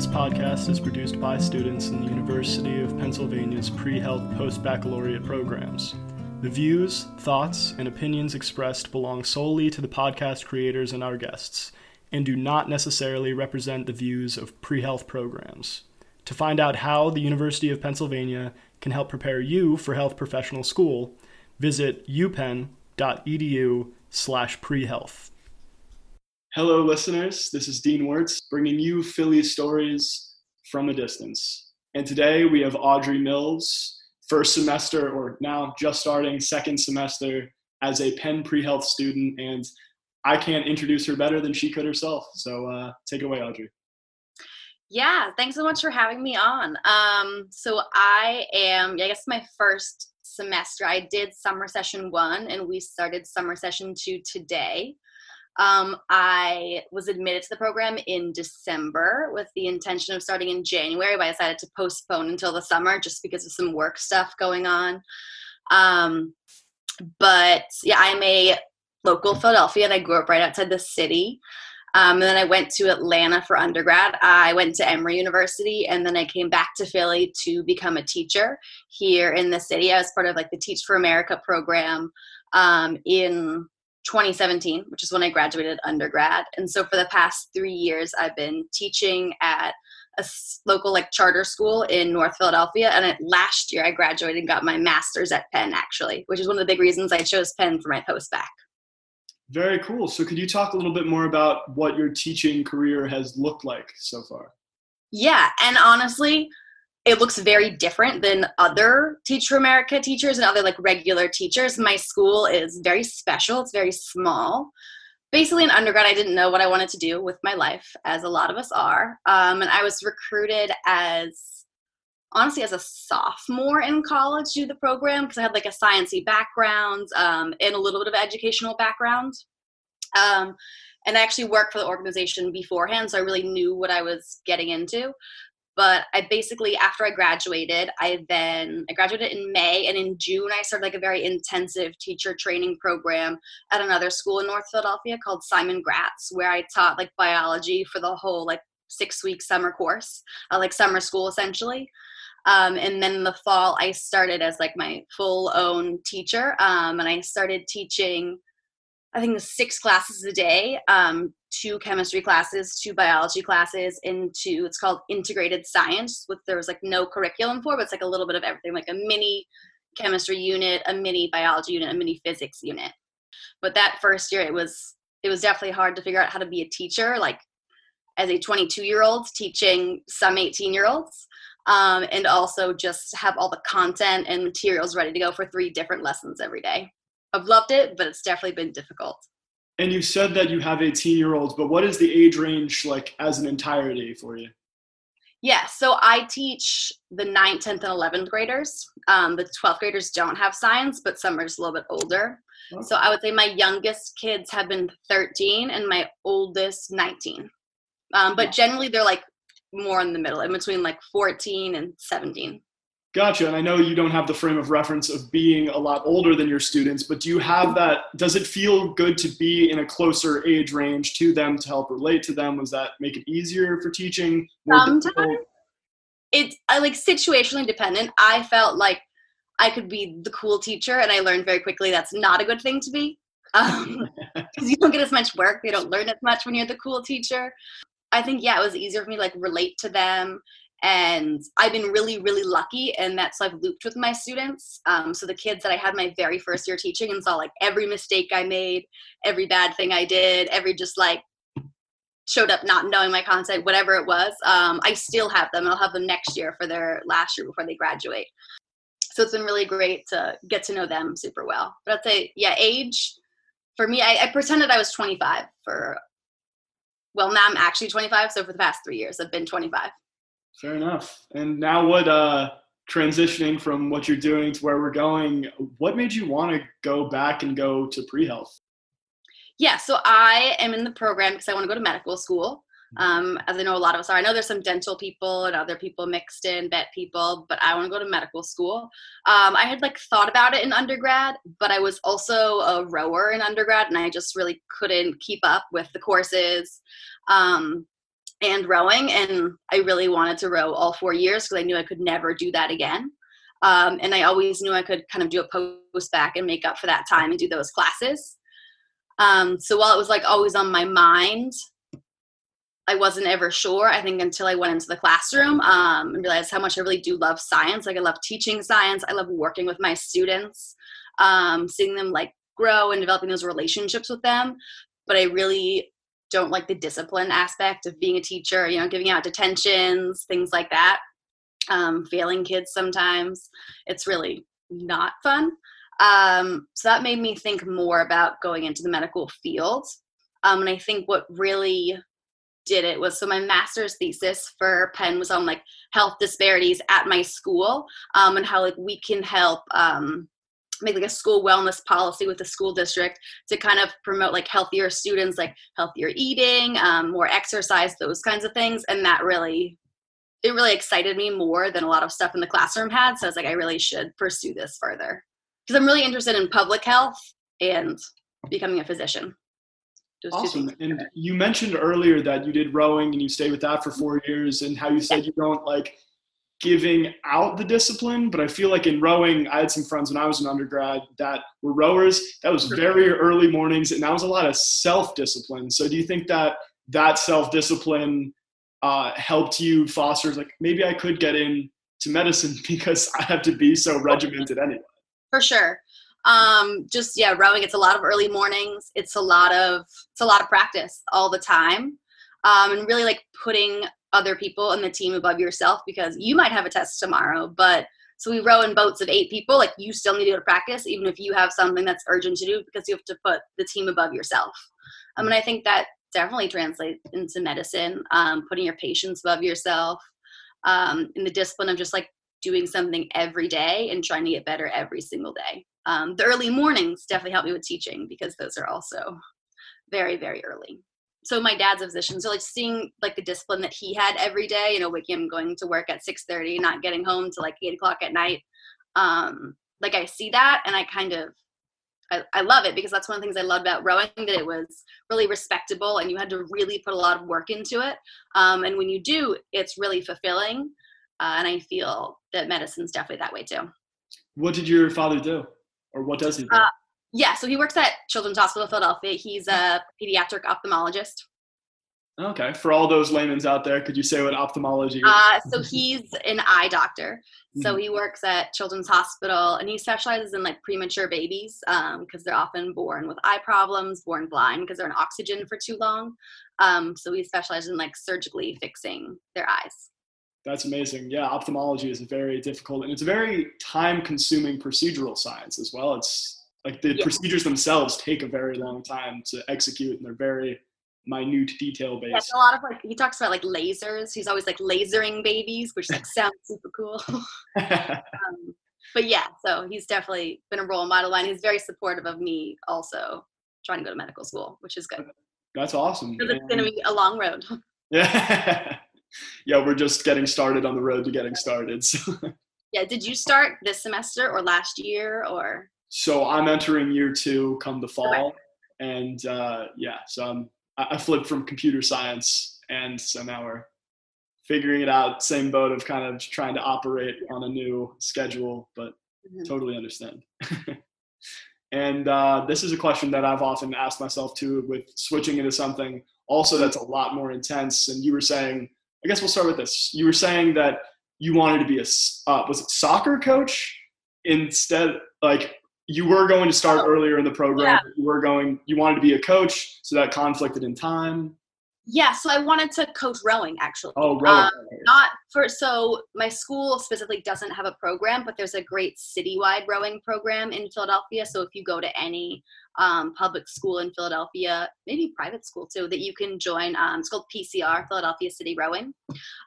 This podcast is produced by students in the University of Pennsylvania's pre health post baccalaureate programs. The views, thoughts, and opinions expressed belong solely to the podcast creators and our guests, and do not necessarily represent the views of pre health programs. To find out how the University of Pennsylvania can help prepare you for health professional school, visit upenn.edu slash prehealth. Hello, listeners. This is Dean Wirtz bringing you Philly stories from a distance. And today we have Audrey Mills, first semester, or now just starting second semester as a Penn pre health student. And I can't introduce her better than she could herself. So uh, take it away, Audrey. Yeah, thanks so much for having me on. Um, so I am, I guess, my first semester. I did summer session one, and we started summer session two today. Um, I was admitted to the program in December with the intention of starting in January, but I decided to postpone until the summer just because of some work stuff going on. Um, but yeah, I'm a local Philadelphia, and I grew up right outside the city. Um, and then I went to Atlanta for undergrad. I went to Emory University, and then I came back to Philly to become a teacher here in the city. I was part of like the Teach for America program um, in 2017, which is when I graduated undergrad. And so for the past three years, I've been teaching at a local like charter school in North Philadelphia. And last year, I graduated and got my master's at Penn, actually, which is one of the big reasons I chose Penn for my post bac. Very cool. So, could you talk a little bit more about what your teaching career has looked like so far? Yeah, and honestly, it looks very different than other Teach for America teachers and other like regular teachers. My school is very special, it's very small. Basically, in undergrad, I didn't know what I wanted to do with my life, as a lot of us are. Um, and I was recruited as honestly as a sophomore in college do the program because I had like a sciency background um, and a little bit of educational background. Um, and I actually worked for the organization beforehand, so I really knew what I was getting into. But I basically, after I graduated, I then I graduated in May, and in June I started like a very intensive teacher training program at another school in North Philadelphia called Simon Gratz, where I taught like biology for the whole like six week summer course, uh, like summer school essentially. Um, and then in the fall, I started as like my full own teacher. Um, and I started teaching, I think, six classes a day um, two chemistry classes, two biology classes, into it's called integrated science, with there was like no curriculum for, but it's like a little bit of everything, like a mini chemistry unit, a mini biology unit, a mini physics unit. But that first year, it was it was definitely hard to figure out how to be a teacher, like as a 22 year old teaching some 18 year olds um, and also just have all the content and materials ready to go for three different lessons every day. I've loved it, but it's definitely been difficult. And you said that you have 18 year olds, but what is the age range like as an entirety for you? Yeah, so I teach the 9th, 10th, and 11th graders. Um, the 12th graders don't have science, but some are just a little bit older. Okay. So I would say my youngest kids have been 13 and my oldest 19. Um, but generally, they're like more in the middle, in between like 14 and 17. Gotcha. And I know you don't have the frame of reference of being a lot older than your students, but do you have that? Does it feel good to be in a closer age range to them to help relate to them? Was that make it easier for teaching? Sometimes it's like situationally dependent. I felt like I could be the cool teacher, and I learned very quickly that's not a good thing to be because um, you don't get as much work. You don't learn as much when you're the cool teacher. I think yeah, it was easier for me to like relate to them. And I've been really, really lucky, and that's I've looped with my students. Um, so the kids that I had my very first year teaching and saw like every mistake I made, every bad thing I did, every just like showed up not knowing my content, whatever it was. Um, I still have them. I'll have them next year for their last year before they graduate. So it's been really great to get to know them super well. But I'd say, yeah, age for me, I, I pretended I was 25 for well now i'm actually 25 so for the past three years i've been 25 fair enough and now what uh transitioning from what you're doing to where we're going what made you want to go back and go to pre-health yeah so i am in the program because i want to go to medical school um, as I know a lot of us are. I know there's some dental people and other people mixed in, vet people, but I want to go to medical school. Um, I had like thought about it in undergrad, but I was also a rower in undergrad and I just really couldn't keep up with the courses. Um, and rowing. And I really wanted to row all four years because I knew I could never do that again. Um, and I always knew I could kind of do a post bac and make up for that time and do those classes. Um, so while it was like always on my mind, I wasn't ever sure. I think until I went into the classroom um, and realized how much I really do love science. Like I love teaching science. I love working with my students, um, seeing them like grow and developing those relationships with them. But I really don't like the discipline aspect of being a teacher. You know, giving out detentions, things like that. Um, failing kids sometimes. It's really not fun. Um, so that made me think more about going into the medical field. Um, and I think what really did it was so my master's thesis for Penn was on like health disparities at my school um, and how like we can help um, make like a school wellness policy with the school district to kind of promote like healthier students, like healthier eating, um, more exercise, those kinds of things. And that really, it really excited me more than a lot of stuff in the classroom had. So I was like, I really should pursue this further because I'm really interested in public health and becoming a physician. awesome. And you mentioned earlier that you did rowing and you stayed with that for four years, and how you said yeah. you don't like giving out the discipline. But I feel like in rowing, I had some friends when I was an undergrad that were rowers. That was very early mornings, and that was a lot of self discipline. So do you think that that self discipline uh, helped you foster like maybe I could get in to medicine because I have to be so regimented anyway? for sure um just yeah rowing it's a lot of early mornings it's a lot of it's a lot of practice all the time um and really like putting other people in the team above yourself because you might have a test tomorrow but so we row in boats of eight people like you still need to go to practice even if you have something that's urgent to do because you have to put the team above yourself I mean, i think that definitely translates into medicine um, putting your patients above yourself um, in the discipline of just like doing something every day and trying to get better every single day. Um, the early mornings definitely help me with teaching because those are also very, very early. So my dad's a physician, so like seeing like the discipline that he had every day, you know, waking him going to work at six thirty, not getting home to like eight o'clock at night. Um, like I see that and I kind of I, I, love it because that's one of the things I love about rowing that it was really respectable and you had to really put a lot of work into it. Um, and when you do, it's really fulfilling. Uh, and I feel that medicine's definitely that way too. What did your father do, or what does he do? Uh, yeah, so he works at Children's Hospital of Philadelphia. He's a pediatric ophthalmologist. Okay, for all those laymen's out there, could you say what ophthalmology is? Uh, so he's an eye doctor. So mm-hmm. he works at Children's Hospital, and he specializes in like premature babies because um, they're often born with eye problems, born blind because they're in oxygen for too long. Um, so he specializes in like surgically fixing their eyes. That's amazing. Yeah, ophthalmology is very difficult and it's a very time consuming procedural science as well. It's like the yeah. procedures themselves take a very long time to execute and they're very minute detail based. Yeah, a lot of like he talks about like lasers. He's always like lasering babies, which like sounds super cool. um, but yeah, so he's definitely been a role model and he's very supportive of me also trying to go to medical school, which is good. That's awesome. Because it's gonna be a long road. Yeah yeah, we're just getting started on the road to getting started. So. Yeah, did you start this semester or last year or? So I'm entering year two come the fall, and uh, yeah, so I'm I flipped from computer science, and so now we're figuring it out. Same boat of kind of trying to operate on a new schedule, but mm-hmm. totally understand. and uh, this is a question that I've often asked myself too, with switching into something also that's a lot more intense. And you were saying I guess we'll start with this. You were saying that you wanted to be a uh, was it soccer coach instead like you were going to start oh, earlier in the program yeah. you were going you wanted to be a coach so that conflicted in time yeah so i wanted to coach rowing actually oh rowing. Um, not for so my school specifically doesn't have a program but there's a great citywide rowing program in philadelphia so if you go to any um, public school in Philadelphia, maybe private school too, that you can join. Um, it's called PCR, Philadelphia City Rowing.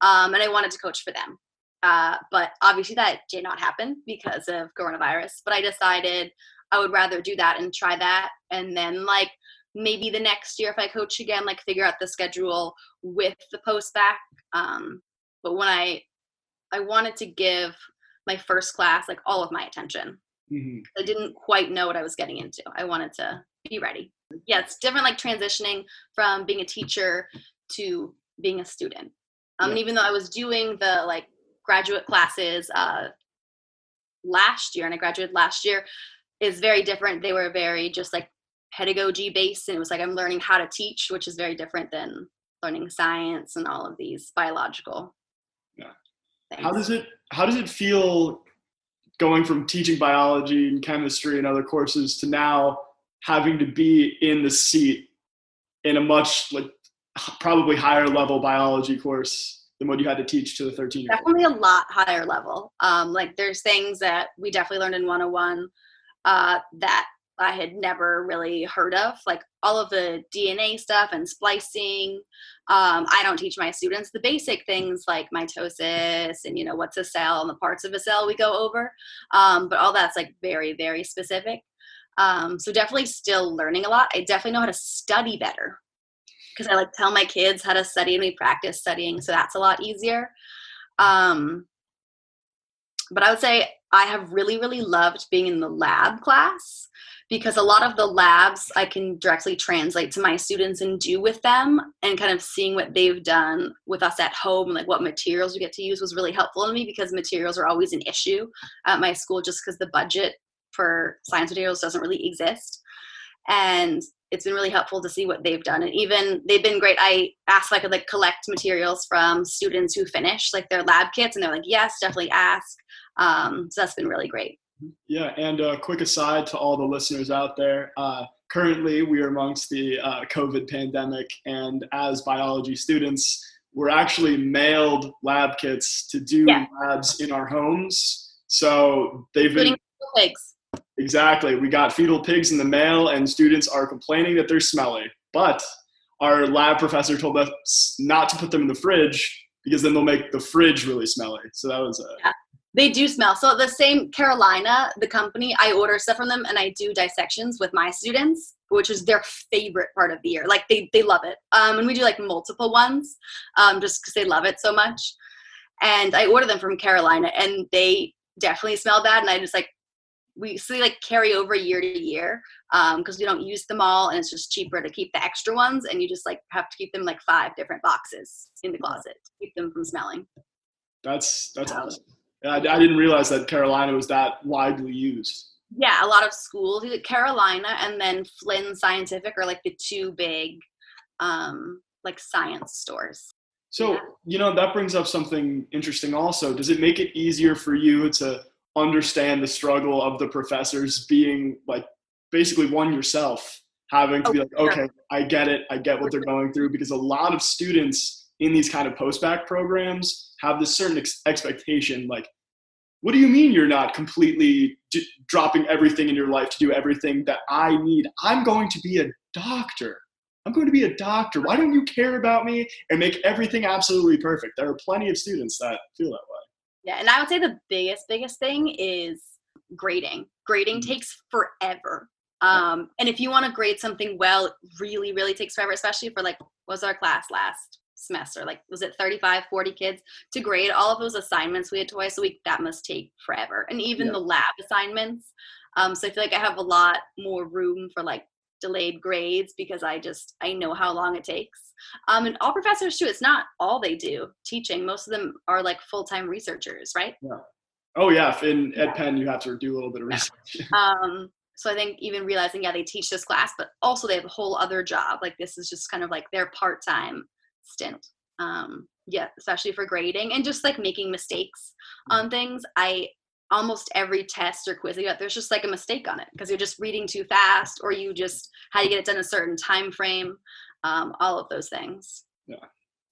Um, and I wanted to coach for them. Uh, but obviously that did not happen because of coronavirus. But I decided I would rather do that and try that. And then, like, maybe the next year, if I coach again, like, figure out the schedule with the post bac. Um, but when I, I wanted to give my first class like all of my attention Mm-hmm. I didn't quite know what I was getting into. I wanted to be ready. Yeah, it's different like transitioning from being a teacher to being a student. Um, yeah. And even though I was doing the like graduate classes uh, last year, and I graduated last year, is very different. They were very just like pedagogy based, and it was like I'm learning how to teach, which is very different than learning science and all of these biological. Yeah. Things. How does it How does it feel going from teaching biology and chemistry and other courses to now having to be in the seat in a much like probably higher level biology course than what you had to teach to the 13 year definitely a lot higher level. Um, like there's things that we definitely learned in 101 uh, that i had never really heard of like all of the dna stuff and splicing. Um, i don't teach my students the basic things like mitosis and you know what's a cell and the parts of a cell we go over. Um, but all that's like very very specific. Um, so definitely still learning a lot. I definitely know how to study better because I like tell my kids how to study and we practice studying, so that's a lot easier. Um, but I would say I have really, really loved being in the lab class because a lot of the labs I can directly translate to my students and do with them and kind of seeing what they've done with us at home, and like what materials we get to use was really helpful to me because materials are always an issue at my school just because the budget for science materials doesn't really exist. And it's been really helpful to see what they've done. And even they've been great. I asked if I could like collect materials from students who finish like their lab kits, and they're like, yes, definitely ask. Um, so that's been really great. Yeah, and a quick aside to all the listeners out there. Uh, currently, we are amongst the uh, COVID pandemic, and as biology students, we're actually mailed lab kits to do yeah. labs in our homes. So they've Including been pigs. Exactly. We got fetal pigs in the mail, and students are complaining that they're smelly. But our lab professor told us not to put them in the fridge because then they'll make the fridge really smelly. So that was a. Yeah, they do smell. So the same Carolina, the company, I order stuff from them, and I do dissections with my students, which is their favorite part of the year. Like they they love it. Um, and we do like multiple ones, um, just because they love it so much. And I order them from Carolina, and they definitely smell bad. And I just like we so they like carry over year to year because um, we don't use them all and it's just cheaper to keep the extra ones and you just like have to keep them like five different boxes in the closet to keep them from smelling. That's that's awesome. I, I didn't realize that carolina was that widely used. Yeah a lot of schools carolina and then flinn scientific are like the two big um like science stores. So yeah. you know that brings up something interesting also. Does it make it easier for you to understand the struggle of the professors being like basically one yourself having to be oh, like okay i get it. I get what they're going through because a lot of students in these kind of post-bac programs have this certain ex- expectation like what do you mean you're not completely d- dropping everything in your life to do everything that i need? I'm going to be a doctor. I'm going to be a doctor. Why don't you care about me and make everything absolutely perfect? There are plenty of students that feel that way yeah, and I would say the biggest, biggest thing is grading. Grading mm-hmm. takes forever. Um, and if you want to grade something well, it really, really takes forever, especially for like, was our class last semester? Like, was it 35, 40 kids to grade all of those assignments we had twice a week? That must take forever. And even yeah. the lab assignments. Um, so I feel like I have a lot more room for like delayed grades because I just I know how long it takes. Um, and all professors too. It's not all they do teaching. Most of them are like full time researchers, right? Yeah. Oh yeah. In Ed Penn, you have to do a little bit of research. um, so I think even realizing yeah they teach this class, but also they have a whole other job. Like this is just kind of like their part time stint. Um, yeah, especially for grading and just like making mistakes on mm-hmm. things. I almost every test or quiz you got, there's just like a mistake on it because you're just reading too fast or you just how to get it done a certain time frame? Um, all of those things. Yeah.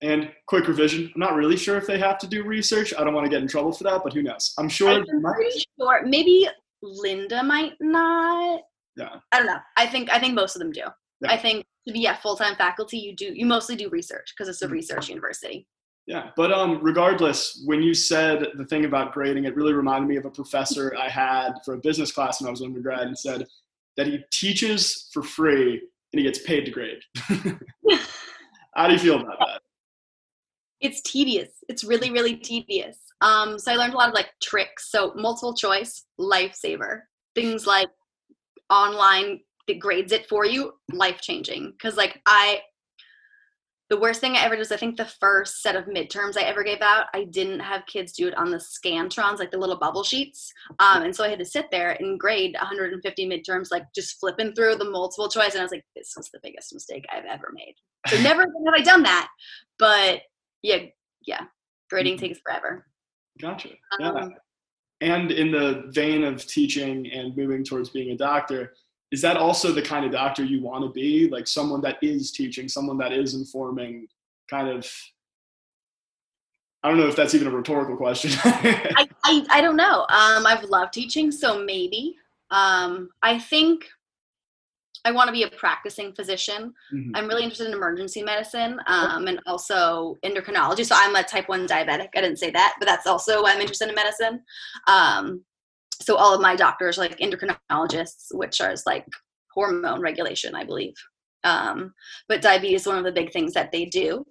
And quick revision i'm not really sure if they have to do research i don't want to get in trouble for that but who knows? I'm sure I'm pretty sure maybe linda might not. Yeah. I don't know i think i think most of them do. Yeah. i think to be at full-time faculty you do you mostly do research because it's a mm-hmm. research university yeah, but um, regardless, when you said the thing about grading, it really reminded me of a professor I had for a business class when I was undergrad, and said that he teaches for free and he gets paid to grade. How do you feel about that? It's tedious. It's really, really tedious. Um, so I learned a lot of like tricks. So multiple choice, lifesaver. Things like online that grades it for you, life changing. Because like I the worst thing I ever did is I think the first set of midterms I ever gave out, I didn't have kids do it on the Scantrons, like the little bubble sheets. Um, and so I had to sit there and grade 150 midterms, like just flipping through the multiple choice. And I was like, this was the biggest mistake I've ever made. So never have I done that. But yeah, yeah, grading Mhm. takes forever. Gotcha. Yeah. Um, And in the vein of teaching and moving towards being a doctor, is that also the kind of doctor you want to be? Like someone that is teaching, someone that is informing, kind of. I don't know if that's even a rhetorical question. I, I, I don't know. Um, I've loved teaching, so maybe. Um, I think I want to be a practicing physician. Mhm. I'm really interested in emergency medicine um, and also endocrinology. So I'm a type 1 diabetic. I didn't say that, but that's also why I'm interested in medicine. So all of my doctors are like endocrinologists, which are like hormone regulation, I believe. Um, but diabetes is one of the big things that they do.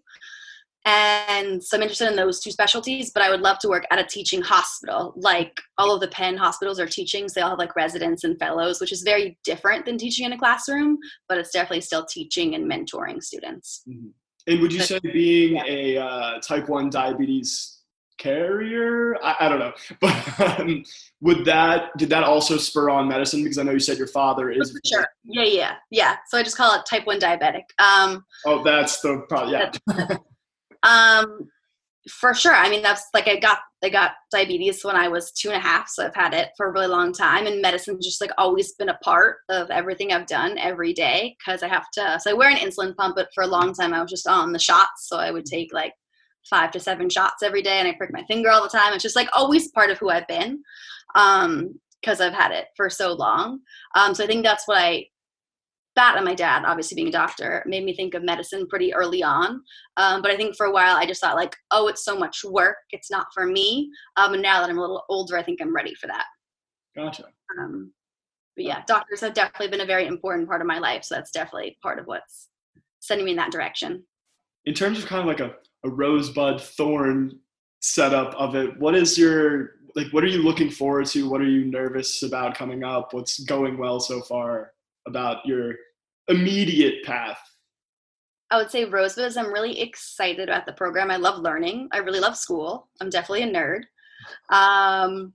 And so I'm interested in those two specialties, but I would love to work at a teaching hospital. Like all of the Penn hospitals are teaching, so they all have like residents and fellows, which is very different than teaching in a classroom, but it's definitely still teaching and mentoring students. Mhm. And would you say being a uh, type 1 diabetes carrier? I, I don't know. But um, would that, did that also spur on medicine? Because I know you said your father is. For sure. Yeah, yeah, yeah. So I just call it type 1 diabetic. Um, Oh, that's the problem. Yeah. Um, for sure. I mean, that's like I got I got diabetes when I was two and a half, so I've had it for a really long time. And medicine's just like always been a part of everything I've done every day because I have to. So I wear an insulin pump, but for a long time I was just on the shots, so I would take like five to seven shots every day, and I prick my finger all the time. It's just like always part of who I've been. Um, because I've had it for so long. Um, so I think that's what I that and my dad obviously being a doctor made me think of medicine pretty early on um, but i think for a while i just thought like oh it's so much work it's not for me um, and now that i'm a little older i think i'm ready for that Gotcha. um, but yeah doctors have definitely been a very important part of my life so that's definitely part of what's sending me in that direction in terms of kind of like a, a rosebud thorn setup of it what is your like what are you looking forward to what are you nervous about coming up what's going well so far about your immediate path I would say Rosebud. is I'm really excited about the program. I love learning. I really love school. I'm definitely a nerd. Um,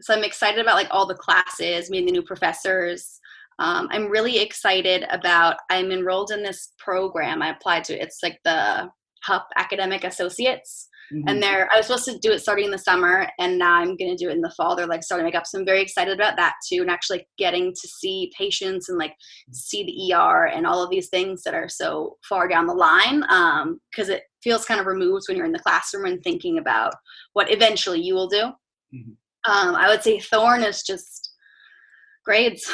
so I'm excited about like all the classes, meeting the new professors. Um, I'm really excited about. I'm enrolled in this program. I applied to. It's like the HUP Academic Associates Mhm. and they're i was supposed to do it starting in the summer and now i'm going to do it in the fall they're like starting to make up so i'm very excited about that too and actually getting to see patients and like see the er and all of these things that are so far down the line because it feels kind of removed when you're in the classroom and thinking about what eventually you will do Mhm. um, i would say thorn is just grades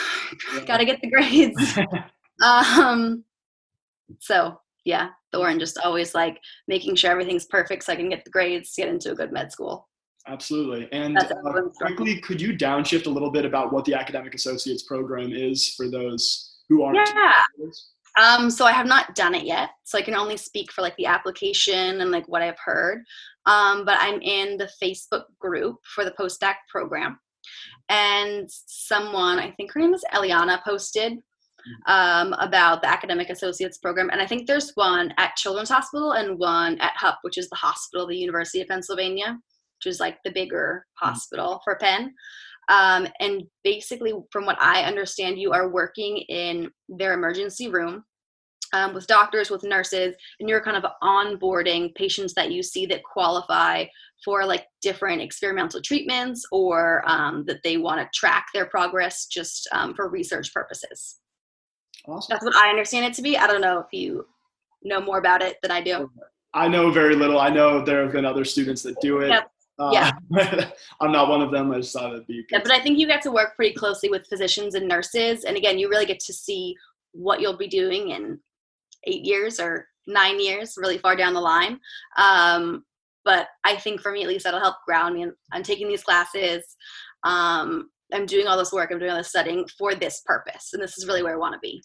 Yeah. gotta get the grades um so yeah thorn just always like making sure everything's perfect so i can get the grades to get into a good med school Absolutely. And uh, quickly, could you downshift a little bit about what the Academic Associates program is for those who aren't? yeah um so i have not done it yet so i can only speak for like the application and like what i've heard um but i'm in the facebook group for the postdoc program and someone i think her name is eliana posted um, about the academic associates program. And i think there's one at children's hospital and one at hup which is the hospital the university of pennsylvania which is like the bigger hospital for penn. Um, and basically from what i understand you are working in their emergency room um, with doctors with nurses and you're kind of onboarding patients that you see that qualify for like different experimental treatments or um, that they want to track their progress just um, for research purposes Awesome. that's what I understand it to be. I don't know if you know more about it than I do. I know very little. I know there have been other students that do it. Yep. Uh, Yeah. I'm not one of them. I just thought it'd be Yeah, but I think you get to work pretty closely with physicians and nurses. And again, you really get to see what you'll be doing in eight years or nine years, really far down the line. Um, but I think for me, at least, that'll help ground me. I'm taking these classes. Um, I'm doing all this work. I'm doing all this studying for this purpose. And this is really where I want to be.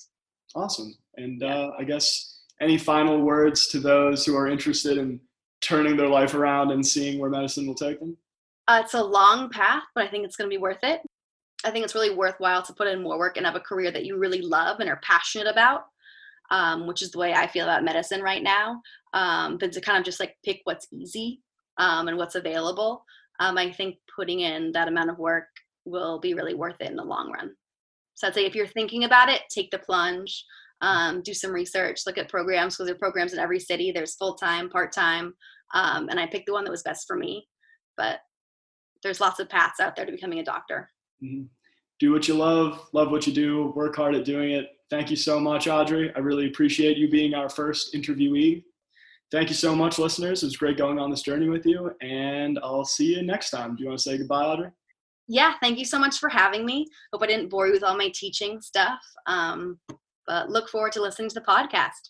Awesome. And Yeah. uh, I guess any final words to those who are interested in turning their life around and seeing where medicine will take them? Uh, it's a long path, but I think it's going to be worth it. I think it's really worthwhile to put in more work and have a career that you really love and are passionate about. um, which is the way I feel about medicine right now. Um, but to kind of just like pick what's easy um, and what's available, um, I think putting in that amount of work will be really worth it in the long run. So I'd say if you're thinking about it, take the plunge, um, do some research, look at programs because there are programs in every city. There's full time, part time, um, and I picked the one that was best for me. But there's lots of paths out there to becoming a doctor. Mm-hmm. Do what you love, love what you do, work hard at doing it. Thank you so much, Audrey. I really appreciate you being our first interviewee. Thank you so much, listeners. It was great going on this journey with you, and I'll see you next time. Do you want to say goodbye, Audrey? Yeah, thank you so much for having me. Hope I didn't bore you with all my teaching stuff, um, but look forward to listening to the podcast.